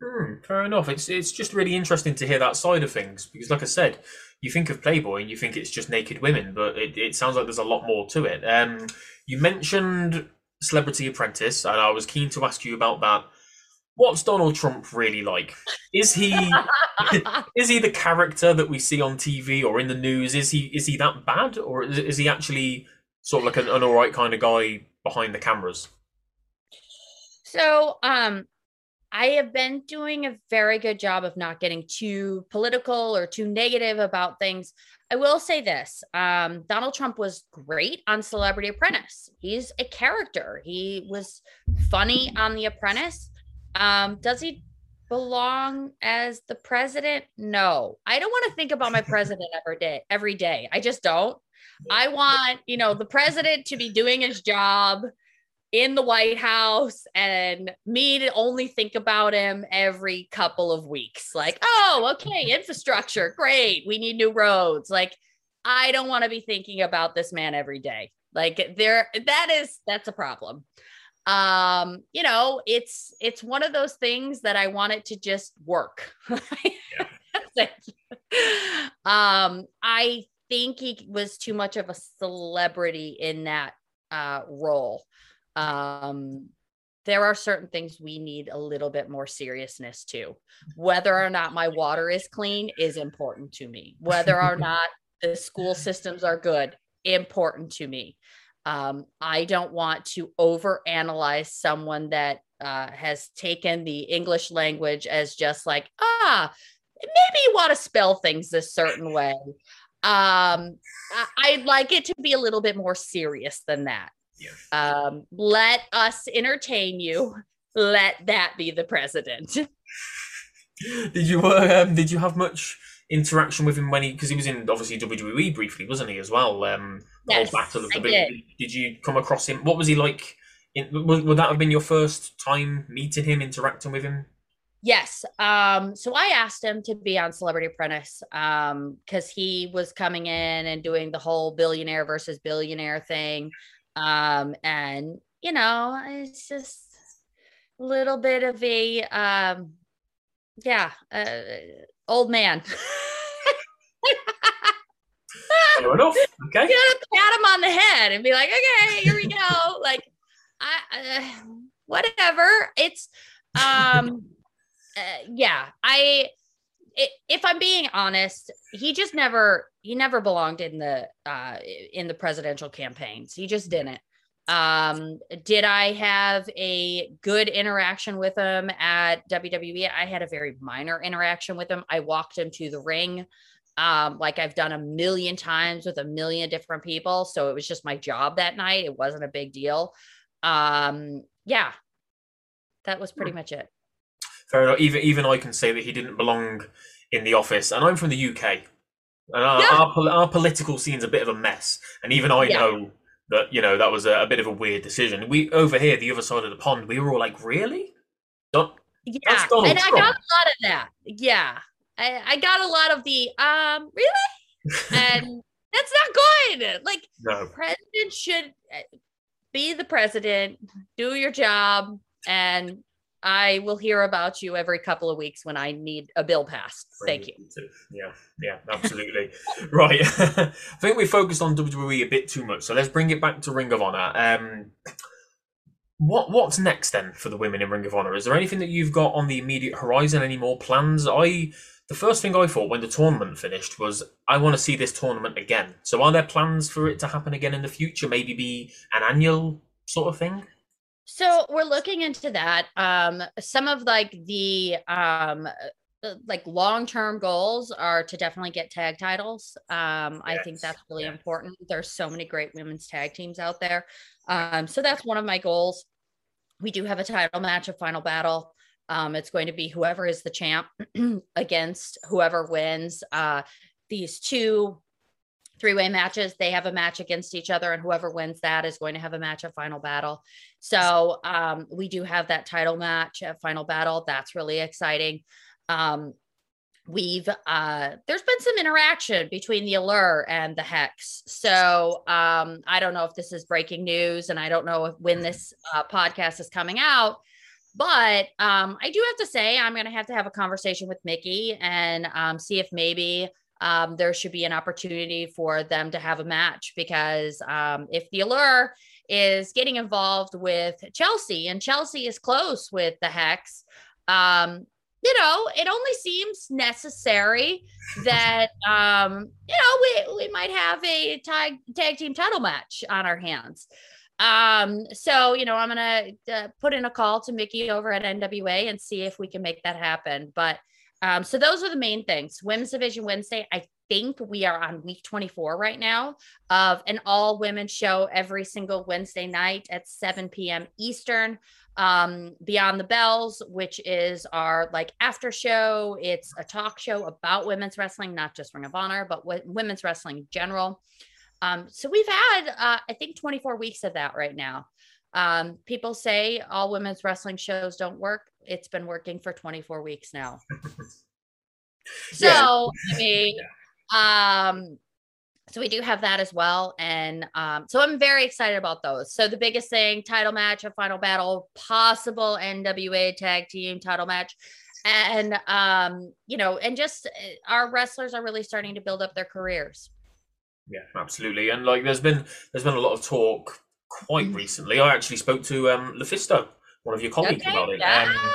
Speaker 1: Hmm, fair enough. It's it's just really interesting to hear that side of things because, like I said, you think of Playboy and you think it's just naked women, but it, it sounds like there's a lot more to it. Um, you mentioned Celebrity Apprentice, and I was keen to ask you about that what's Donald Trump really like? Is he is he the character that we see on TV or in the news? Is he is he that bad, or is, is he actually sort of like an, an all right kind of guy behind the cameras?
Speaker 2: So, um, I have been doing a very good job of not getting too political or too negative about things. I will say this um, Donald Trump was great on Celebrity Apprentice. He's a character. He was funny on The Apprentice. Um, does he belong as the president? No. I don't want to think about my president every day, every day. I just don't. I want, you know, the president to be doing his job in the White House and me to only think about him every couple of weeks. Like, oh, okay, infrastructure, great. We need new roads. Like, I don't want to be thinking about this man every day. Like, there, that is, that's a problem um you know it's it's one of those things that i want it to just work. Um i think he was too much of a celebrity in that uh role. Um there are certain things we need a little bit more seriousness to. Whether or not my water is clean is important to me. Whether or not the school systems are good important to me um, I don't want to overanalyze someone that uh, has taken the English language as just like, ah, maybe you want to spell things a certain way. Um, I, would like it to be a little bit more serious than that. Yeah. Um, let us entertain you. Let that be the president.
Speaker 1: did you uh, um, did you have much interaction with him when he because he was in obviously WWE briefly, wasn't he as well? Um,
Speaker 2: yes, Battle of the Did.
Speaker 1: did you come across him? What was he like? In, would, would that have been your first time meeting him, interacting with him?
Speaker 2: Yes. Um, so I asked him to be on Celebrity Apprentice um, because he was coming in and doing the whole billionaire versus billionaire thing. Um, and, you know, it's just a little bit of a, um, yeah, uh, old man.
Speaker 1: Fair enough. Okay.
Speaker 2: You know, pat him on the head and be like, okay, here we go. like, I, uh, whatever. It's, um, uh, yeah, I, it, if I'm being honest, he just never, he never belonged in the, uh, in the presidential campaigns. He just didn't. Um, did I have a good interaction with him at WWE? I had a very minor interaction with him. I walked him to the ring, um, like I've done a million times with a million different people. So it was just my job that night. It wasn't a big deal. Um, yeah, that was pretty hmm. much it.
Speaker 1: Fair enough. Even even I can say that he didn't belong in the office, and I'm from the UK. And our, yeah. our, our, political scene's a bit of a mess, and even I yeah. know that you know that was a, a, bit of a weird decision. We over here, the other side of the pond, we were all like, "Really?
Speaker 2: Don't, yeah." and I got a lot of that. Yeah, I, I got a lot of the um, really, and that's not good. Like, no. president should uh, be the president, do your job, and I will hear about you every couple of weeks when I need a bill passed. Thank you.
Speaker 1: Yeah, yeah, absolutely. right. I think we focused on WWE a bit too much, so let's bring it back to Ring of Honor. Um, what what's next then for the women in Ring of Honor? Is there anything that you've got on the immediate horizon? Any more plans? I the first thing I thought when the tournament finished was I want to see this tournament again. So are there plans for it to happen again in the future? Maybe be an annual sort of thing?
Speaker 2: So we're looking into that. Um, some of like the um, uh, like long-term goals are to definitely get tag titles. Um, yes. I think that's really yeah. important. There's so many great women's tag teams out there. Um, so that's one of my goals. We do have a title match, a final battle. Um, it's going to be whoever is the champ against whoever wins. Uh, these two three way matches. They have a match against each other, and whoever wins that is going to have a match at Final Battle. So um, we do have that title match at Final Battle. That's really exciting. Um, we've uh there's been some interaction between the allure and the hex so um i don't know if this is breaking news and i don't know if, when this uh, podcast is coming out but um i do have to say i'm gonna have to have a conversation with Mickie and um see if maybe um, there should be an opportunity for them to have a match because um, if the allure is getting involved with Chelsea and Chelsea is close with the Hex, um, you know, it only seems necessary that um, you know we we might have a tag tag team title match on our hands. Um, so you know, I'm gonna uh, put in a call to Mickie over at NWA and see if we can make that happen. But um, so those are the main things. Women's Division Wednesday. I think we are on week 24 right now of an all women show every single Wednesday night at 7 p.m. Eastern. Um, Beyond the Bells, which is our like after show. It's a talk show about women's wrestling, not just Ring of Honor, but w- women's wrestling in general. Um, so we've had, uh, I think, 24 weeks of that right now. Um, people say all women's wrestling shows don't work. It's been working for 24 weeks now. so, yeah. I mean, um, so we do have that as well. And um, so I'm very excited about those. So the biggest thing, title match, a final battle, possible NWA tag team title match. And um, you know, and just eh, our wrestlers are really starting to build up their careers.
Speaker 1: Yeah, absolutely. And like there's been there's been a lot of talk quite mm-hmm. recently. I actually spoke to um Lufisto, one of your colleagues okay. about it. Yeah. Um,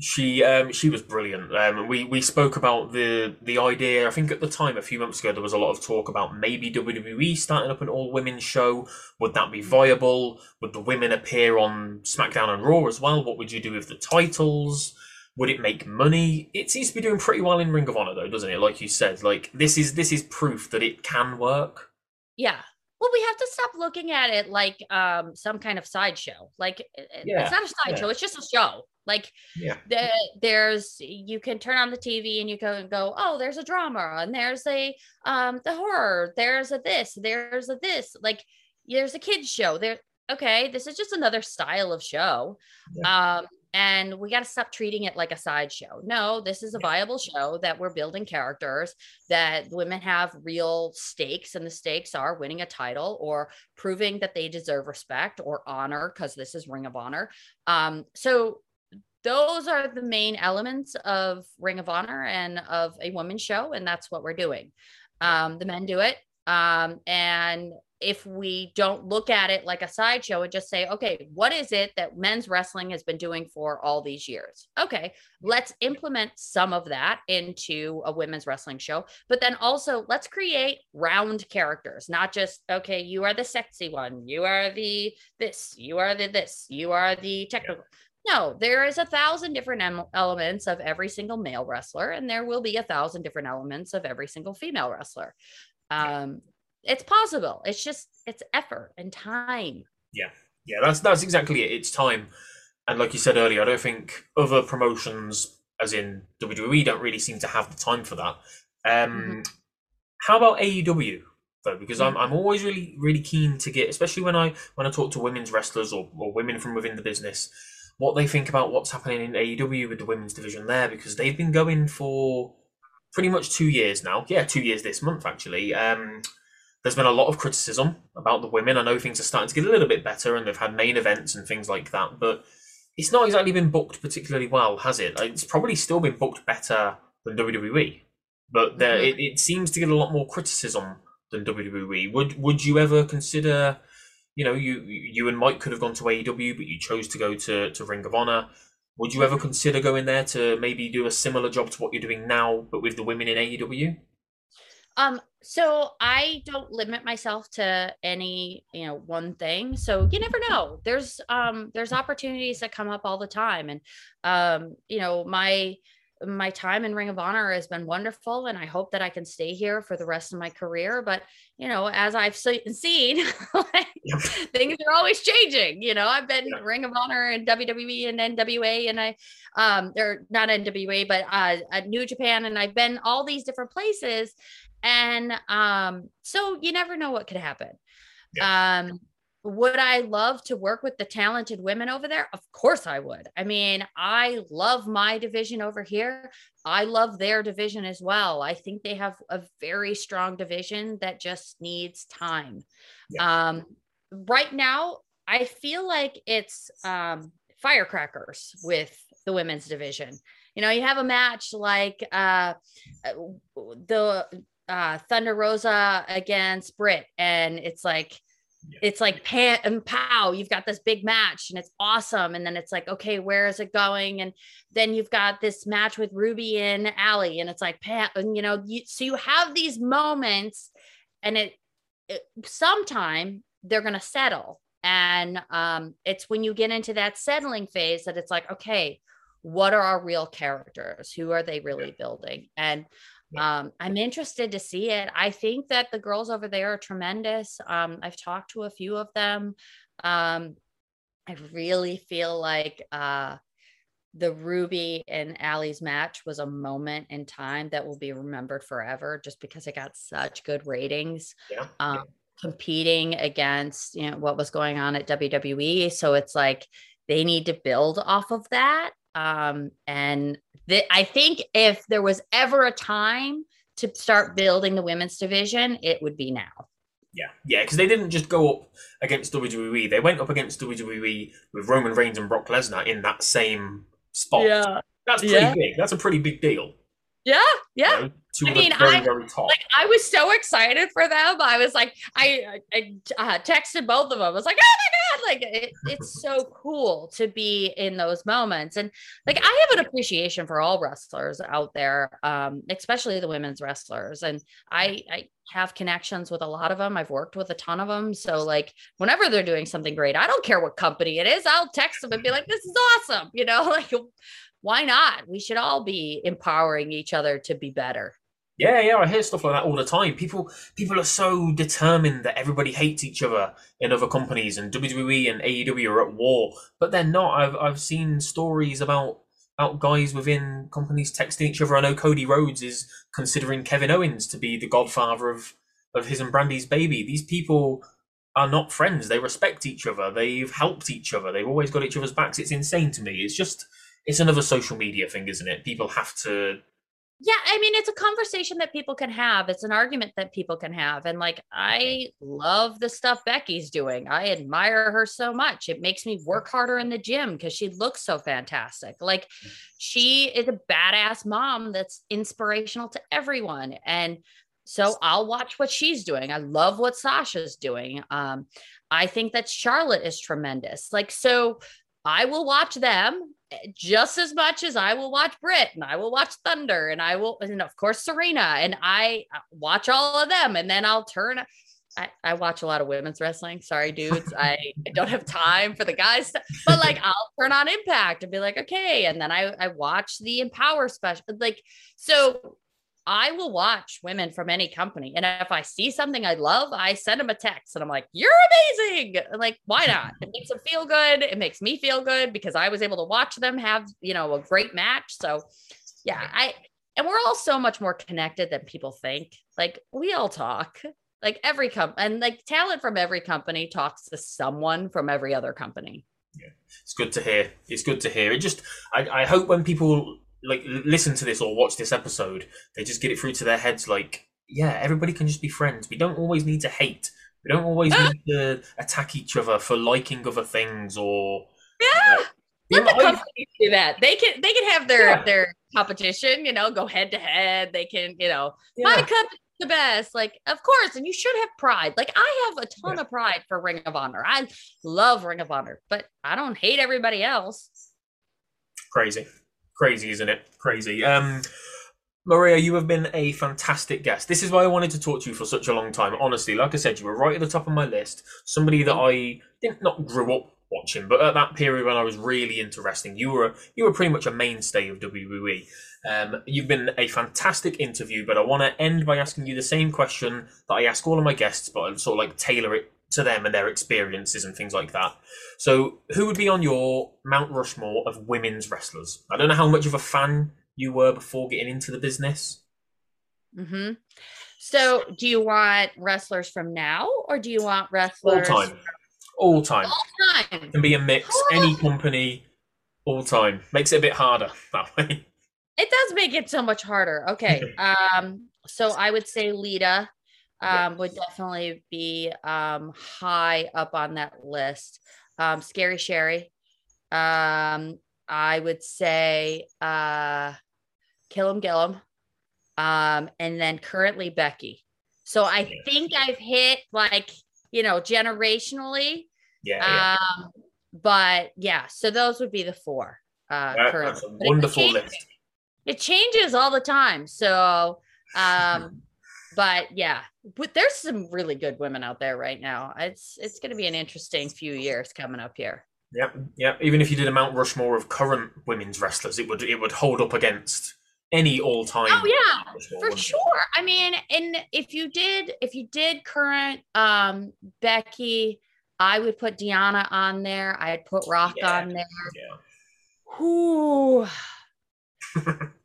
Speaker 1: she um, she was brilliant. Um, we we spoke about the the idea. I think at the time, a few months ago, there was a lot of talk about maybe WWE starting up an all women show. Would that be viable? Would the women appear on SmackDown and Raw as well? What would you do with the titles? Would it make money? It seems to be doing pretty well in Ring of Honor, though, doesn't it? Like you said, like this is this is proof that it can work.
Speaker 2: Yeah, well we have to stop looking at it like um some kind of sideshow like yeah, it's not a sideshow yeah. it's just a show like yeah. the, there's you can turn on the TV and you can go, oh, there's a drama and there's a um the horror, there's a this, there's a this, like there's a kids show. There okay, this is just another style of show. Um and we got to stop treating it like a sideshow. No, this is a viable show that we're building characters that women have real stakes, and the stakes are winning a title or proving that they deserve respect or honor because this is Ring of Honor. Um, so those are the main elements of Ring of Honor and of a women's show, and that's what we're doing. Um, the men do it, um, and if we don't look at it like a sideshow and just say, okay, what is it that men's wrestling has been doing for all these years? Okay, let's implement some of that into a women's wrestling show, but then also let's create round characters, not just, okay, you are the sexy one, you are the this, you are the this, you are the technical. No, there is a thousand different em- elements of every single male wrestler, and there will be a thousand different elements of every single female wrestler. Um, it's possible. It's just it's effort and time.
Speaker 1: Yeah, yeah, that's that's exactly it. It's time, and like you said earlier, I don't think other promotions, as in WWE, don't really seem to have the time for that. Um, mm-hmm. How about AEW? though because I'm, I'm always really really keen to get especially when I when I talk to women's wrestlers or, or women from within the business what they think about what's happening in AEW with the women's division there because they've been going for pretty much two years now. Yeah, two years this month actually. Um, there's been a lot of criticism about the women. I know things are starting to get a little bit better and they've had main events and things like that, but it's not exactly been booked particularly well, has it? It's probably still been booked better than WWE, but there, mm-hmm. it, it seems to get a lot more criticism than WWE. Would would you ever consider? you know, you you and Mike could have gone to AEW, but you chose to go to, to Ring of Honor. Would you ever consider going there to maybe do a similar job to what you're doing now, but with the women in AEW?
Speaker 2: Um, so I don't limit myself to any, you know, one thing. So you never know. There's um there's opportunities that come up all the time. And um, you know, my my time in Ring of Honor has been wonderful, and I hope that I can stay here for the rest of my career. But you know, as I've seen, like, yep. things are always changing. You know, I've been yep. Ring of Honor and WWE and NWA, and I, um, they're not NWA, but uh, New Japan, and I've been all these different places. And um, so you never know what could happen. Yeah. Um, would I love to work with the talented women over there? Of course I would. I mean, I love my division over here. I love their division as well. I think they have a very strong division that just needs time. Yeah. Um, right now, I feel like it's um, firecrackers with the women's division. You know, you have a match like uh, uh the uh, Thunder Rosa against Britt, and it's like it's like pan and pow you've got this big match and it's awesome. And then it's like okay where is it going? And then you've got this match with ruby and Allie and it's like pan and you know you, so you have these moments and it, it sometime they're going to settle. And um, it's when you get into that settling phase that it's like okay what are our real characters? Who are they really building? And um, I'm interested to see it. I think that the girls over there are tremendous. Um, I've talked to a few of them. Um, I really feel like uh, the Ruby and Allie's match was a moment in time that will be remembered forever just because it got such good ratings.
Speaker 1: Yeah. Um,
Speaker 2: yeah. Competing against you know what was going on at WWE. So it's like they need to build off of that. Um, and th- I think if there was ever a time to start building the women's division, it would be now.
Speaker 1: Yeah, yeah, because they didn't just go up against WWE; they went up against WWE with Roman Reigns and Brock Lesnar in that same spot.
Speaker 2: Yeah,
Speaker 1: that's pretty yeah. big. That's a pretty big deal.
Speaker 2: Yeah, yeah. You know,
Speaker 1: I mean, very, I very like
Speaker 2: I was so excited for them. I was like, I, I uh, texted both of them. I was like, oh my god, like it, it's so cool to be in those moments. And like I have an appreciation for all wrestlers out there, um, especially the women's wrestlers. And I, I have connections with a lot of them. I've worked with a ton of them. So like whenever they're doing something great, I don't care what company it is. I'll text them and be like, this is awesome. You know, like why not? We should all be empowering each other to be better.
Speaker 1: Yeah, yeah, I hear stuff like that all the time. People people are so determined that everybody hates each other in other companies and WWE and AEW are at war, but they're not. I've I've seen stories about about guys within companies texting each other. I know Cody Rhodes is considering Kevin Owens to be the godfather of of his and Brandi's baby. These people are not friends. They respect each other. They've helped each other. They've always got each other's backs. It's insane to me. It's just it's another social media thing, isn't it? People have to
Speaker 2: yeah i mean it's a conversation that people can have it's an argument that people can have and like i love the stuff becky's doing i admire her so much it makes me work harder in the gym because she looks so fantastic like she is a badass mom that's inspirational to everyone and so i'll watch what she's doing i love what sasha's doing um i think that charlotte is tremendous like so I will watch them just as much as I will watch Britt and I will watch Thunder and I will, and of course, Serena. And I uh, watch all of them. And then I'll turn. I, I watch a lot of women's wrestling. Sorry, dudes. I, I don't have time for the guys, but like I'll turn on Impact and be like, okay. And then I, I watch the Empower special. Like, so I will watch women from any company. And if I see something I love, I send them a text and I'm like, you're amazing. like, why not? It makes them feel good. It makes me feel good because I was able to watch them have, you know, a great match. So yeah, I, and we're all so much more connected than people think. Like we all talk. Like every company and like talent from every company talks to someone from every other company.
Speaker 1: Yeah, it's good to hear. It's good to hear. It just, I, I hope when people like listen to this or watch this episode, they just get it through to their heads like, yeah, everybody can just be friends. We don't always need to hate. We don't always ah! need to attack each other for liking other things or
Speaker 2: yeah. Let the companies do that. They can they can have their yeah. their competition, you know, go head to head. They can, you know, yeah. my company the best. Like, of course, and you should have pride. Like, I have a ton yeah. of pride for Ring of Honor. I love Ring of Honor, but I don't hate everybody else.
Speaker 1: Crazy. Crazy, isn't it? Crazy. Um, Maria, you have been a fantastic guest. This is why I wanted to talk to you for such a long time. Honestly, like I said, you were right at the top of my list. Somebody that I didn't not grew up watching, but at that period when I was really interesting, you were you were pretty much a mainstay of WWE. Um, you've been a fantastic interview, but I want to end by asking you the same question that I ask all of my guests, but I sort of like tailor it to them and their experiences and things like that. So, who would be on your Mount Rushmore of women's wrestlers? I don't know how much of a fan you were before getting into the business.
Speaker 2: Hmm. So, do you want wrestlers from now, or do you want wrestlers All
Speaker 1: time. All time.
Speaker 2: all time?
Speaker 1: Can be a mix, any company, all time. Makes it a bit harder that way.
Speaker 2: It does make it so much harder. Okay. um, so I would say Lita
Speaker 1: Yeah.
Speaker 2: um would definitely be um high up on that list. Um, Scary Sherri. Um, I would say uh Kill 'em Gillum. Um, and then currently Becky. So I
Speaker 1: Yeah.
Speaker 2: think I've hit like, you know, generationally.
Speaker 1: Yeah, yeah.
Speaker 2: Um, but yeah, so those would be the four uh
Speaker 1: That-
Speaker 2: currently.
Speaker 1: that's a
Speaker 2: But it changes-
Speaker 1: list.
Speaker 2: it changes all the time. So, um, but yeah, but there's some really good women out there right now. It's it's going to be an interesting few years coming up here.
Speaker 1: Yeah, yeah. Even if you did a Mount Rushmore of current women's wrestlers, it would it would hold up against any all time.
Speaker 2: Oh yeah, for
Speaker 1: it?
Speaker 2: sure. I mean, and if you did if you did current um Becky, I would put Deanna on there. I'd put Rock
Speaker 1: Yeah.
Speaker 2: on there.
Speaker 1: Yeah.
Speaker 2: Whew.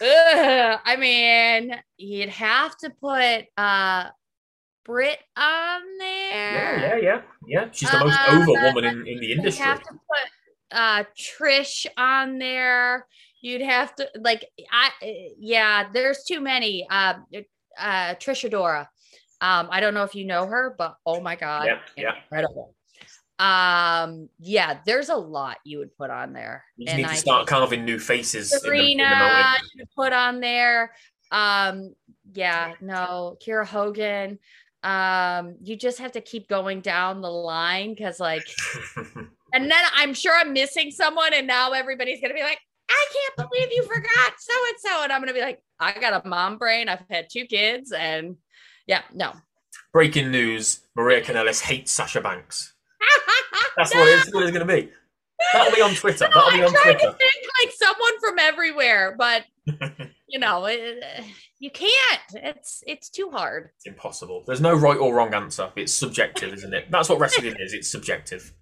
Speaker 2: Ugh, I mean, you'd have to put uh Britt on there.
Speaker 1: Yeah, yeah, yeah, yeah. She's the most
Speaker 2: Uh,
Speaker 1: over woman in, in the industry.
Speaker 2: You'd have to put uh Trish on there. You'd have to like I yeah, there's too many. Uh uh Trish Adora. Um, I don't know if you know her, but oh my god,
Speaker 1: Yeah, yeah.
Speaker 2: incredible. Um, yeah, there's a lot you would put on there.
Speaker 1: You just
Speaker 2: and
Speaker 1: need to
Speaker 2: I
Speaker 1: start carving new faces. in the- in the
Speaker 2: put on there. Um, yeah, no, Kiera Hogan. Um, you just have to keep going down the line because, like, and then I'm sure I'm missing someone, and now everybody's gonna be like, I can't believe you forgot so and so, and I'm gonna be like, I got a mom brain. I've had two kids, and yeah, no.
Speaker 1: Breaking news: Maria Kanellis hates Sasha Banks. That's what it's, what it's going to be. That'll be on Twitter.
Speaker 2: No,
Speaker 1: That'll be
Speaker 2: I'm
Speaker 1: on
Speaker 2: trying
Speaker 1: Twitter.
Speaker 2: to think like someone from everywhere, but you know, it, you can't. It's it's too hard.
Speaker 1: It's impossible. There's no right or wrong answer. It's subjective, isn't it? That's what wrestling is. It's subjective.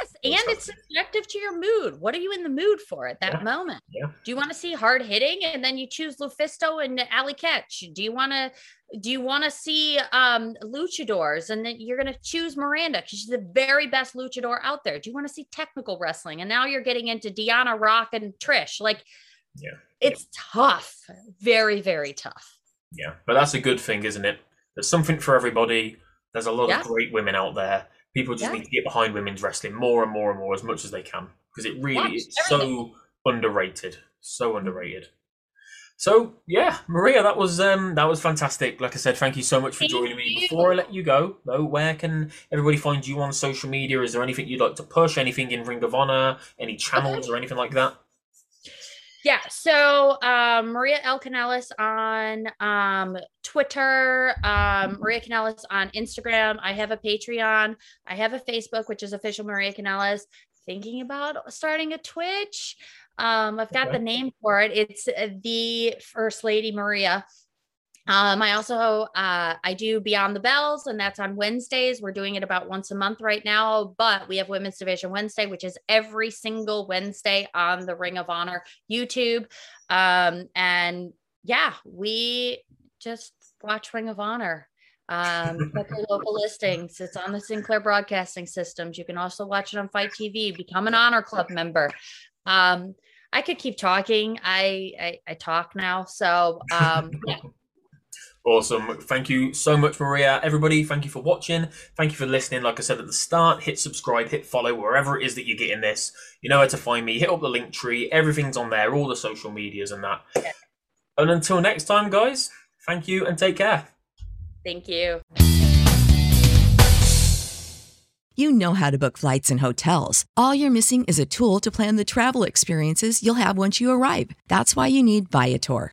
Speaker 2: Yes, and it's subjective to your mood. What are you in the mood for at that
Speaker 1: Yeah,
Speaker 2: moment?
Speaker 1: yeah.
Speaker 2: Do you want to see hard hitting and then you choose Lufisto and Ali Ketch? Do you want to do you want to see um luchadors and then you're going to choose Miranda because she's the very best luchador out there? Do you want to see technical wrestling? And now you're getting into Deanna Rock and Trish. Like
Speaker 1: Yeah.
Speaker 2: it's tough. Very very tough.
Speaker 1: Yeah, but that's a good thing, isn't it? There's something for everybody. There's a lot
Speaker 2: Yeah.
Speaker 1: of great women out there. People just
Speaker 2: Yeah.
Speaker 1: need to get behind women's wrestling more and more and more as much as they can because it really
Speaker 2: Watch
Speaker 1: is so underrated, so underrated. So yeah, Maria, that was um that was fantastic. Like I said, thank you so much for
Speaker 2: Thank
Speaker 1: joining me.
Speaker 2: you.
Speaker 1: Before I let you go, though, where can everybody find you on social media? Is there anything you'd like to push? Anything in Ring of Honor? Any channels or anything like that?
Speaker 2: Yeah. So um, Maria L Kanellis on um, Twitter, um, Maria Kanellis on Instagram. I have a Patreon. I have a Facebook, which is official Maria Kanellis. Thinking about starting a Twitch. Um, I've got
Speaker 1: Okay.
Speaker 2: the name for it. It's uh, the First Lady Maria. Um, I also uh, I do Beyond the Bells, and that's on Wednesdays. We're doing it about once a month right now, but we have Women's Division Wednesday, which is every single Wednesday on the Ring of Honor YouTube. Um, and yeah, we just watch Ring of Honor. Um, check your local listings. It's on the Sinclair Broadcasting Systems. You can also watch it on FITE TV. Become an Honor Club member. Um, I could keep talking. I I, I talk now, so um, yeah.
Speaker 1: Awesome. Thank you so much, Maria. Everybody, thank you for watching. Thank you for listening. Like I said at the start, hit subscribe, hit follow wherever it is that you're getting this. You know where to find me. Hit up the link tree. Everything's on there, all the social medias and that. And until next time, guys, thank you and take care.
Speaker 2: Thank you.
Speaker 3: You know how to book flights and hotels. All you're missing is a tool to plan the travel experiences you'll have once you arrive. That's why you need Viator.